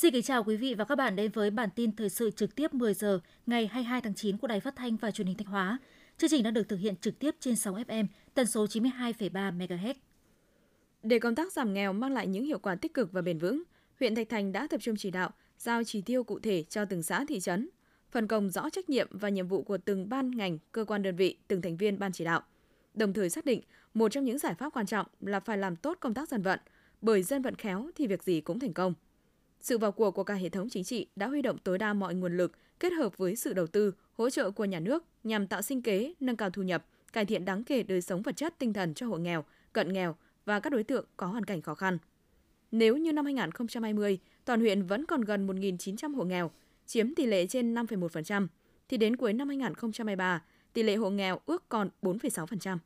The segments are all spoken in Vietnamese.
Xin kính chào quý vị và các bạn đến với bản tin thời sự trực tiếp 10 giờ ngày 22 tháng 9 của Đài Phát thanh và Truyền hình Thanh Hóa. Chương trình đã được thực hiện trực tiếp trên 6 FM, tần số 92,3 MHz. Để công tác giảm nghèo mang lại những hiệu quả tích cực và bền vững, huyện Thạch Thành đã tập trung chỉ đạo, giao chỉ tiêu cụ thể cho từng xã thị trấn, phân công rõ trách nhiệm và nhiệm vụ của từng ban ngành, cơ quan đơn vị, từng thành viên ban chỉ đạo. Đồng thời xác định, một trong những giải pháp quan trọng là phải làm tốt công tác dân vận, bởi dân vận khéo thì việc gì cũng thành công. Sự vào cuộc của cả hệ thống chính trị đã huy động tối đa mọi nguồn lực kết hợp với sự đầu tư, hỗ trợ của nhà nước nhằm tạo sinh kế, nâng cao thu nhập, cải thiện đáng kể đời sống vật chất tinh thần cho hộ nghèo, cận nghèo và các đối tượng có hoàn cảnh khó khăn. Nếu như năm 2020, toàn huyện vẫn còn gần 1.900 hộ nghèo, chiếm tỷ lệ trên 5,1%, thì đến cuối năm 2023, tỷ lệ hộ nghèo ước còn 4,6%.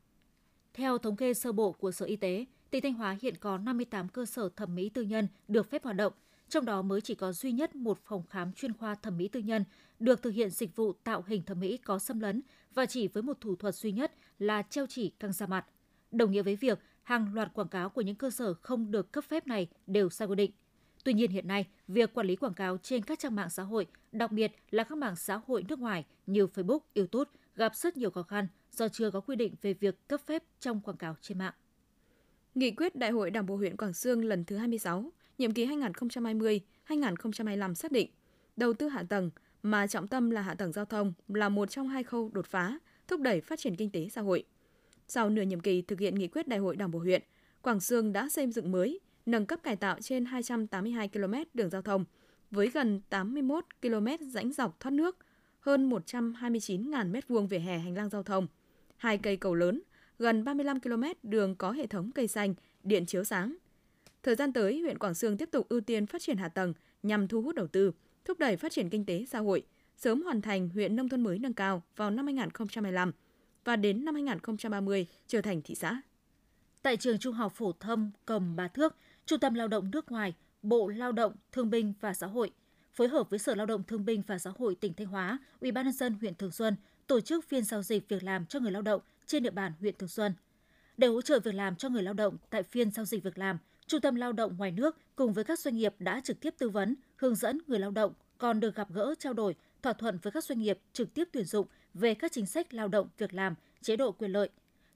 Theo thống kê sơ bộ của Sở Y tế, tỉnh Thanh Hóa hiện có 58 cơ sở thẩm mỹ tư nhân được phép hoạt động, trong đó mới chỉ có duy nhất một phòng khám chuyên khoa thẩm mỹ tư nhân được thực hiện dịch vụ tạo hình thẩm mỹ có xâm lấn và chỉ với một thủ thuật duy nhất là treo chỉ căng da mặt. Đồng nghĩa với việc hàng loạt quảng cáo của những cơ sở không được cấp phép này đều sai quy định. Tuy nhiên hiện nay, việc quản lý quảng cáo trên các trang mạng xã hội, đặc biệt là các mạng xã hội nước ngoài như Facebook, YouTube gặp rất nhiều khó khăn do chưa có quy định về việc cấp phép trong quảng cáo trên mạng. Nghị quyết Đại hội Đảng bộ huyện Quảng Sương lần thứ 26, nhiệm kỳ 2020-2025 xác định, đầu tư hạ tầng mà trọng tâm là hạ tầng giao thông là một trong hai khâu đột phá thúc đẩy phát triển kinh tế xã hội. Sau nửa nhiệm kỳ thực hiện nghị quyết Đại hội Đảng bộ huyện, Quảng Sương đã xây dựng mới, nâng cấp cải tạo trên 282 km đường giao thông với gần 81 km rãnh dọc thoát nước, hơn 129.000 m2 vỉa hè hành lang giao thông, hai cây cầu lớn, gần 35 km đường có hệ thống cây xanh, điện chiếu sáng. Thời gian tới, huyện Quảng Sương tiếp tục ưu tiên phát triển hạ tầng nhằm thu hút đầu tư, thúc đẩy phát triển kinh tế xã hội, sớm hoàn thành huyện nông thôn mới nâng cao vào năm 2025 và đến năm 2030 trở thành thị xã. Tại trường Trung học phổ thông Cầm Bà Thước, Trung tâm Lao động nước ngoài, Bộ Lao động, Thương binh và Xã hội phối hợp với Sở Lao động Thương binh và Xã hội tỉnh Thanh Hóa, Ủy ban nhân dân huyện Thường Xuân tổ chức phiên giao dịch việc làm cho người lao động trên địa bàn huyện Thường Xuân. Để hỗ trợ việc làm cho người lao động tại phiên giao dịch việc làm, Trung tâm Lao động ngoài nước cùng với các doanh nghiệp đã trực tiếp tư vấn, hướng dẫn người lao động còn được gặp gỡ trao đổi, thỏa thuận với các doanh nghiệp trực tiếp tuyển dụng về các chính sách lao động, việc làm, chế độ quyền lợi.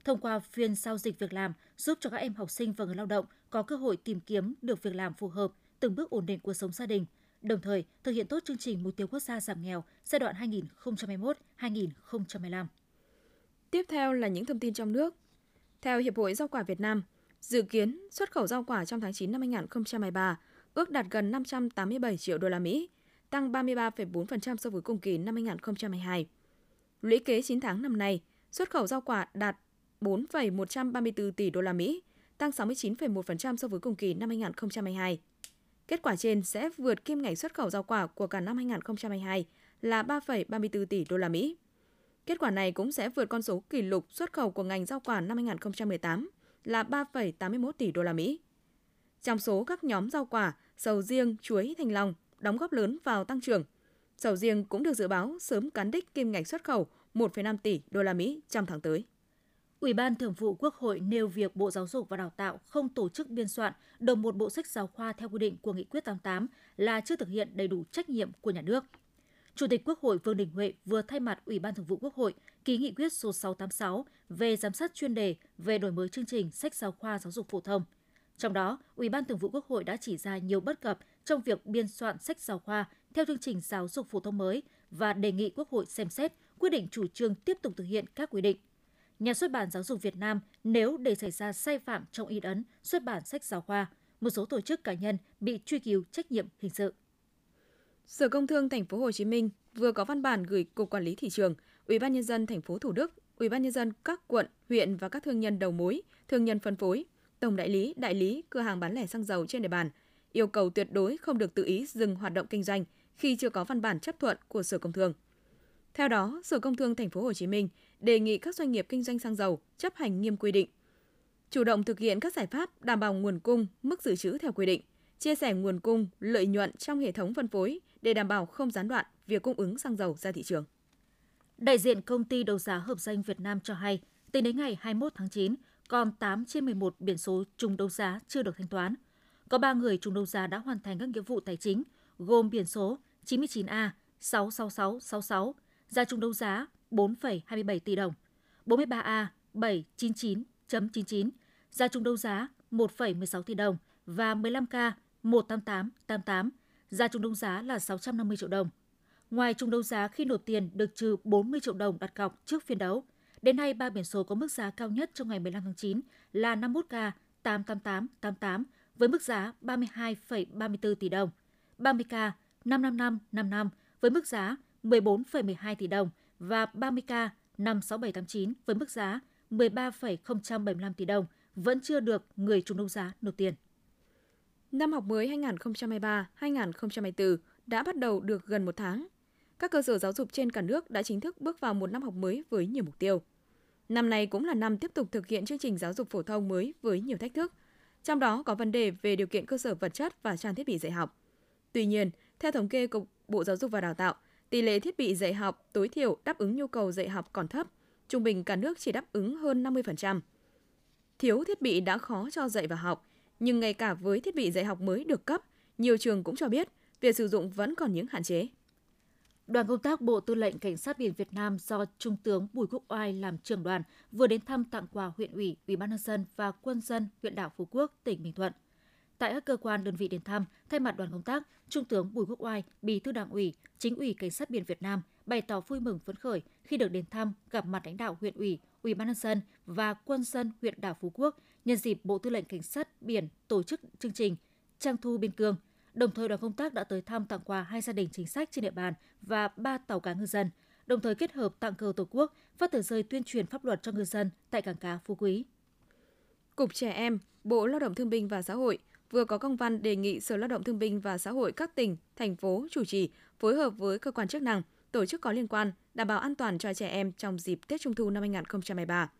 Thông qua phiên giao dịch việc làm giúp cho các em học sinh và người lao động có cơ hội tìm kiếm được việc làm phù hợp, từng bước ổn định cuộc sống gia đình, đồng thời thực hiện tốt chương trình mục tiêu quốc gia giảm nghèo giai đoạn 2021-2025. Tiếp theo là những thông tin trong nước. Theo Hiệp hội Rau quả Việt Nam, dự kiến xuất khẩu rau quả trong tháng 9 năm 2023 ước đạt gần 587 triệu đô la Mỹ, tăng 33,4% so với cùng kỳ năm 2022. Lũy kế 9 tháng năm nay, xuất khẩu rau quả đạt 4,134 tỷ đô la Mỹ, tăng 69,1% so với cùng kỳ năm 2022. Kết quả trên sẽ vượt kim ngạch xuất khẩu rau quả của cả năm 2022 là 3,34 tỷ đô la Mỹ. Kết quả này cũng sẽ vượt con số kỷ lục xuất khẩu của ngành rau quả năm 2018 là 3,81 tỷ đô la Mỹ. Trong số các nhóm rau quả, sầu riêng, chuối, thanh long đóng góp lớn vào tăng trưởng. Sầu riêng cũng được dự báo sớm cán đích kim ngạch xuất khẩu 1,5 tỷ đô la Mỹ trong tháng tới. Ủy ban Thường vụ Quốc hội nêu việc Bộ Giáo dục và Đào tạo không tổ chức biên soạn đồng một bộ sách giáo khoa theo quy định của Nghị quyết 88 là chưa thực hiện đầy đủ trách nhiệm của nhà nước. Chủ tịch Quốc hội Vương Đình Huệ vừa thay mặt Ủy ban Thường vụ Quốc hội ký nghị quyết số 686 về giám sát chuyên đề về đổi mới chương trình sách giáo khoa giáo dục phổ thông. Trong đó, Ủy ban Thường vụ Quốc hội đã chỉ ra nhiều bất cập trong việc biên soạn sách giáo khoa theo chương trình giáo dục phổ thông mới và đề nghị Quốc hội xem xét quyết định chủ trương tiếp tục thực hiện các quy định Nhà xuất bản Giáo dục Việt Nam nếu để xảy ra sai phạm trong in ấn, xuất bản sách giáo khoa, một số tổ chức cá nhân bị truy cứu trách nhiệm hình sự. Sở Công Thương Thành phố Hồ Chí Minh vừa có văn bản gửi Cục Quản lý thị trường, Ủy ban nhân dân thành phố Thủ Đức, Ủy ban nhân dân các quận, huyện và các thương nhân đầu mối, thương nhân phân phối, tổng đại lý, đại lý, cửa hàng bán lẻ xăng dầu trên địa bàn, yêu cầu tuyệt đối không được tự ý dừng hoạt động kinh doanh khi chưa có văn bản chấp thuận của Sở Công Thương. Theo đó, Sở Công Thương Thành phố Hồ Chí Minh đề nghị các doanh nghiệp kinh doanh xăng dầu chấp hành nghiêm quy định, chủ động thực hiện các giải pháp đảm bảo nguồn cung, mức dự trữ theo quy định, chia sẻ nguồn cung, lợi nhuận trong hệ thống phân phối để đảm bảo không gián đoạn việc cung ứng xăng dầu ra thị trường. Đại diện công ty đấu giá hợp danh Việt Nam cho hay, tính đến ngày 21 tháng 9, còn 8 trên 11 biển số trùng đấu giá chưa được thanh toán. Có 3 người trùng đấu giá đã hoàn thành các nghĩa vụ tài chính, gồm biển số 99A 66666, ra trùng đấu giá 4,27 tỷ đồng, 43A 799.99, ra trùng đấu giá 1,16 tỷ đồng và 15K 18888, Giá trúng đấu giá là 650 triệu đồng. Ngoài trúng đấu giá khi nộp tiền được trừ 40 triệu đồng đặt cọc trước phiên đấu, đến nay ba biển số có mức giá cao nhất trong ngày 15 tháng 9 là 51K 88888 với mức giá 32,34 tỷ đồng, 30K 55555 với mức giá 14,12 tỷ đồng và 30K 56789 với mức giá 13,075 tỷ đồng vẫn chưa được người trúng đấu giá nộp tiền. Năm học mới 2023-2024 đã bắt đầu được gần một tháng. Các cơ sở giáo dục trên cả nước đã chính thức bước vào một năm học mới với nhiều mục tiêu. Năm nay cũng là năm tiếp tục thực hiện chương trình giáo dục phổ thông mới với nhiều thách thức, trong đó có vấn đề về điều kiện cơ sở vật chất và trang thiết bị dạy học. Tuy nhiên, theo thống kê của Bộ Giáo dục và Đào tạo, tỷ lệ thiết bị dạy học tối thiểu đáp ứng nhu cầu dạy học còn thấp, trung bình cả nước chỉ đáp ứng hơn 50%. Thiếu thiết bị đã khó cho dạy và học, nhưng ngay cả với thiết bị dạy học mới được cấp, nhiều trường cũng cho biết việc sử dụng vẫn còn những hạn chế. Đoàn công tác Bộ Tư lệnh Cảnh sát biển Việt Nam do Trung tướng Bùi Quốc Oai làm trưởng đoàn vừa đến thăm tặng quà huyện ủy, ủy ban nhân dân và quân dân huyện đảo Phú Quốc, tỉnh Bình Thuận. Tại các cơ quan đơn vị đến thăm, thay mặt đoàn công tác, Trung tướng Bùi Quốc Oai, Bí thư Đảng ủy, Chính ủy Cảnh sát biển Việt Nam bày tỏ vui mừng phấn khởi khi được đến thăm, gặp mặt lãnh đạo huyện ủy, ủy ban nhân dân và quân dân huyện đảo Phú Quốc nhân dịp Bộ Tư lệnh Cảnh sát biển tổ chức chương trình Trang thu biên cương. Đồng thời đoàn công tác đã tới thăm tặng quà hai gia đình chính sách trên địa bàn và ba tàu cá ngư dân, đồng thời kết hợp tặng cờ Tổ quốc, phát tờ rơi tuyên truyền pháp luật cho ngư dân tại cảng cá Phú Quý. Cục Trẻ Em, Bộ Lao động Thương binh và Xã hội vừa có công văn đề nghị Sở Lao động Thương binh và Xã hội các tỉnh, thành phố chủ trì phối hợp với cơ quan chức năng, tổ chức có liên quan đảm bảo an toàn cho trẻ em trong dịp Tết Trung thu năm 2023.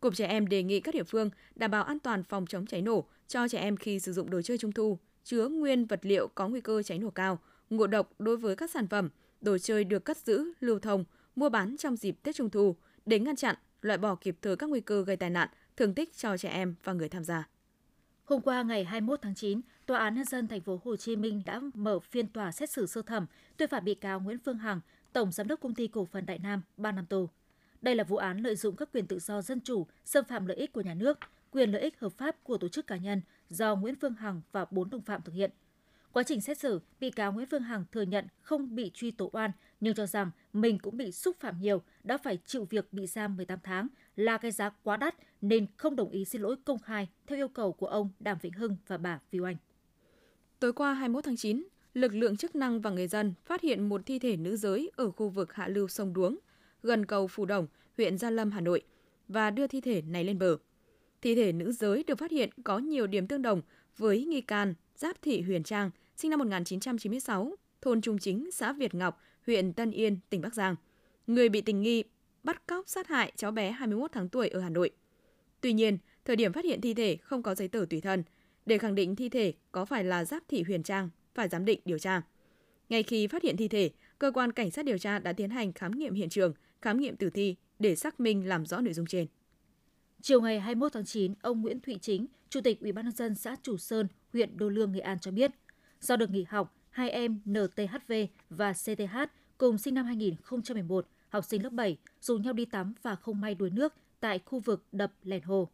Cục Trẻ Em đề nghị các địa phương đảm bảo an toàn phòng chống cháy nổ cho trẻ em khi sử dụng đồ chơi Trung thu chứa nguyên vật liệu có nguy cơ cháy nổ cao, ngộ độc đối với các sản phẩm, đồ chơi được cất giữ, lưu thông, mua bán trong dịp Tết Trung thu để ngăn chặn, loại bỏ kịp thời các nguy cơ gây tai nạn, thương tích cho trẻ em và người tham gia. Hôm qua ngày 21 tháng 9, Tòa án nhân dân thành phố Hồ Chí Minh đã mở phiên tòa xét xử sơ thẩm tuyên phạt bị cáo Nguyễn Phương Hằng, tổng giám đốc công ty cổ phần Đại Nam 3 năm tù. Đây là vụ án lợi dụng các quyền tự do dân chủ, xâm phạm lợi ích của nhà nước, quyền lợi ích hợp pháp của tổ chức cá nhân do Nguyễn Phương Hằng và bốn đồng phạm thực hiện. Quá trình xét xử, bị cáo Nguyễn Phương Hằng thừa nhận không bị truy tố oan nhưng cho rằng mình cũng bị xúc phạm nhiều, đã phải chịu việc bị giam 18 tháng là cái giá quá đắt nên không đồng ý xin lỗi công khai theo yêu cầu của ông Đàm Vĩnh Hưng và bà Viu Anh. Tối qua 21 tháng 9, lực lượng chức năng và người dân phát hiện một thi thể nữ giới ở khu vực hạ lưu sông Đuống, gần cầu Phù Đồng, huyện Gia Lâm, Hà Nội và đưa thi thể này lên bờ. Thi thể nữ giới được phát hiện có nhiều điểm tương đồng với nghi can Giáp Thị Huyền Trang, sinh năm 1996, thôn Trung Chính, xã Việt Ngọc, huyện Tân Yên, tỉnh Bắc Giang. Người bị tình nghi bắt cóc sát hại cháu bé 21 tháng tuổi ở Hà Nội. Tuy nhiên, thời điểm phát hiện thi thể không có giấy tờ tùy thân. Để khẳng định thi thể có phải là Giáp Thị Huyền Trang, phải giám định điều tra. Ngay khi phát hiện thi thể, cơ quan cảnh sát điều tra đã tiến hành khám nghiệm hiện trường, khám nghiệm tử thi để xác minh làm rõ nội dung trên. Chiều ngày 21 tháng 9, ông Nguyễn Thụy Chính, Chủ tịch Ủy ban nhân dân xã Chủ Sơn, huyện Đô Lương, Nghệ An cho biết, do được nghỉ học, hai em NTHV và CTH cùng sinh năm 2011, học sinh lớp 7, rủ nhau đi tắm và không may đuối nước tại khu vực đập Lèn Hồ.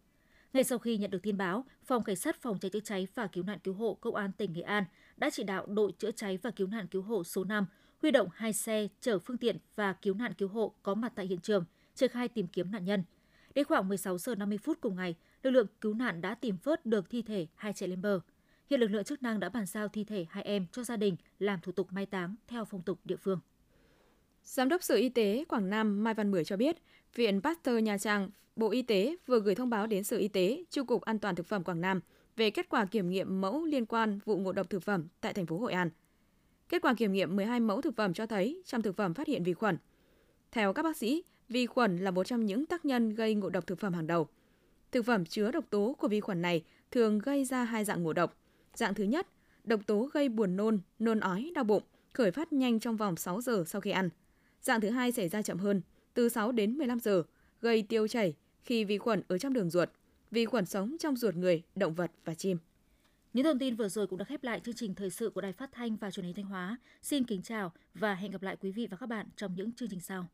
Ngay sau khi nhận được tin báo, Phòng Cảnh sát Phòng cháy chữa cháy và Cứu nạn Cứu hộ Công an tỉnh Nghệ An đã chỉ đạo đội chữa cháy và cứu nạn cứu hộ số 5 huy động hai xe chở phương tiện và cứu nạn cứu hộ có mặt tại hiện trường, triển khai tìm kiếm nạn nhân. Đến khoảng 16 giờ 50 phút cùng ngày, lực lượng cứu nạn đã tìm vớt được thi thể hai trẻ lên bờ. Hiện lực lượng chức năng đã bàn giao thi thể hai em cho gia đình làm thủ tục mai táng theo phong tục địa phương. Giám đốc Sở Y tế Quảng Nam Mai Văn Mười cho biết, Viện Pasteur Nha Trang, Bộ Y tế vừa gửi thông báo đến Sở Y tế, Chu cục An toàn thực phẩm Quảng Nam về kết quả kiểm nghiệm mẫu liên quan vụ ngộ độc thực phẩm tại thành phố Hội An. Kết quả kiểm nghiệm 12 mẫu thực phẩm cho thấy trong thực phẩm phát hiện vi khuẩn. Theo các bác sĩ, vi khuẩn là một trong những tác nhân gây ngộ độc thực phẩm hàng đầu. Thực phẩm chứa độc tố của vi khuẩn này thường gây ra hai dạng ngộ độc. Dạng thứ nhất, độc tố gây buồn nôn, nôn ói, đau bụng, khởi phát nhanh trong vòng 6 giờ sau khi ăn. Dạng thứ hai xảy ra chậm hơn, từ 6 đến 15 giờ, gây tiêu chảy khi vi khuẩn ở trong đường ruột. Vi khuẩn sống trong ruột người, động vật và chim. Những thông tin vừa rồi cũng đã khép lại chương trình thời sự của Đài Phát thanh và Truyền hình Thanh Hóa. Xin kính chào và hẹn gặp lại quý vị và các bạn trong những chương trình sau.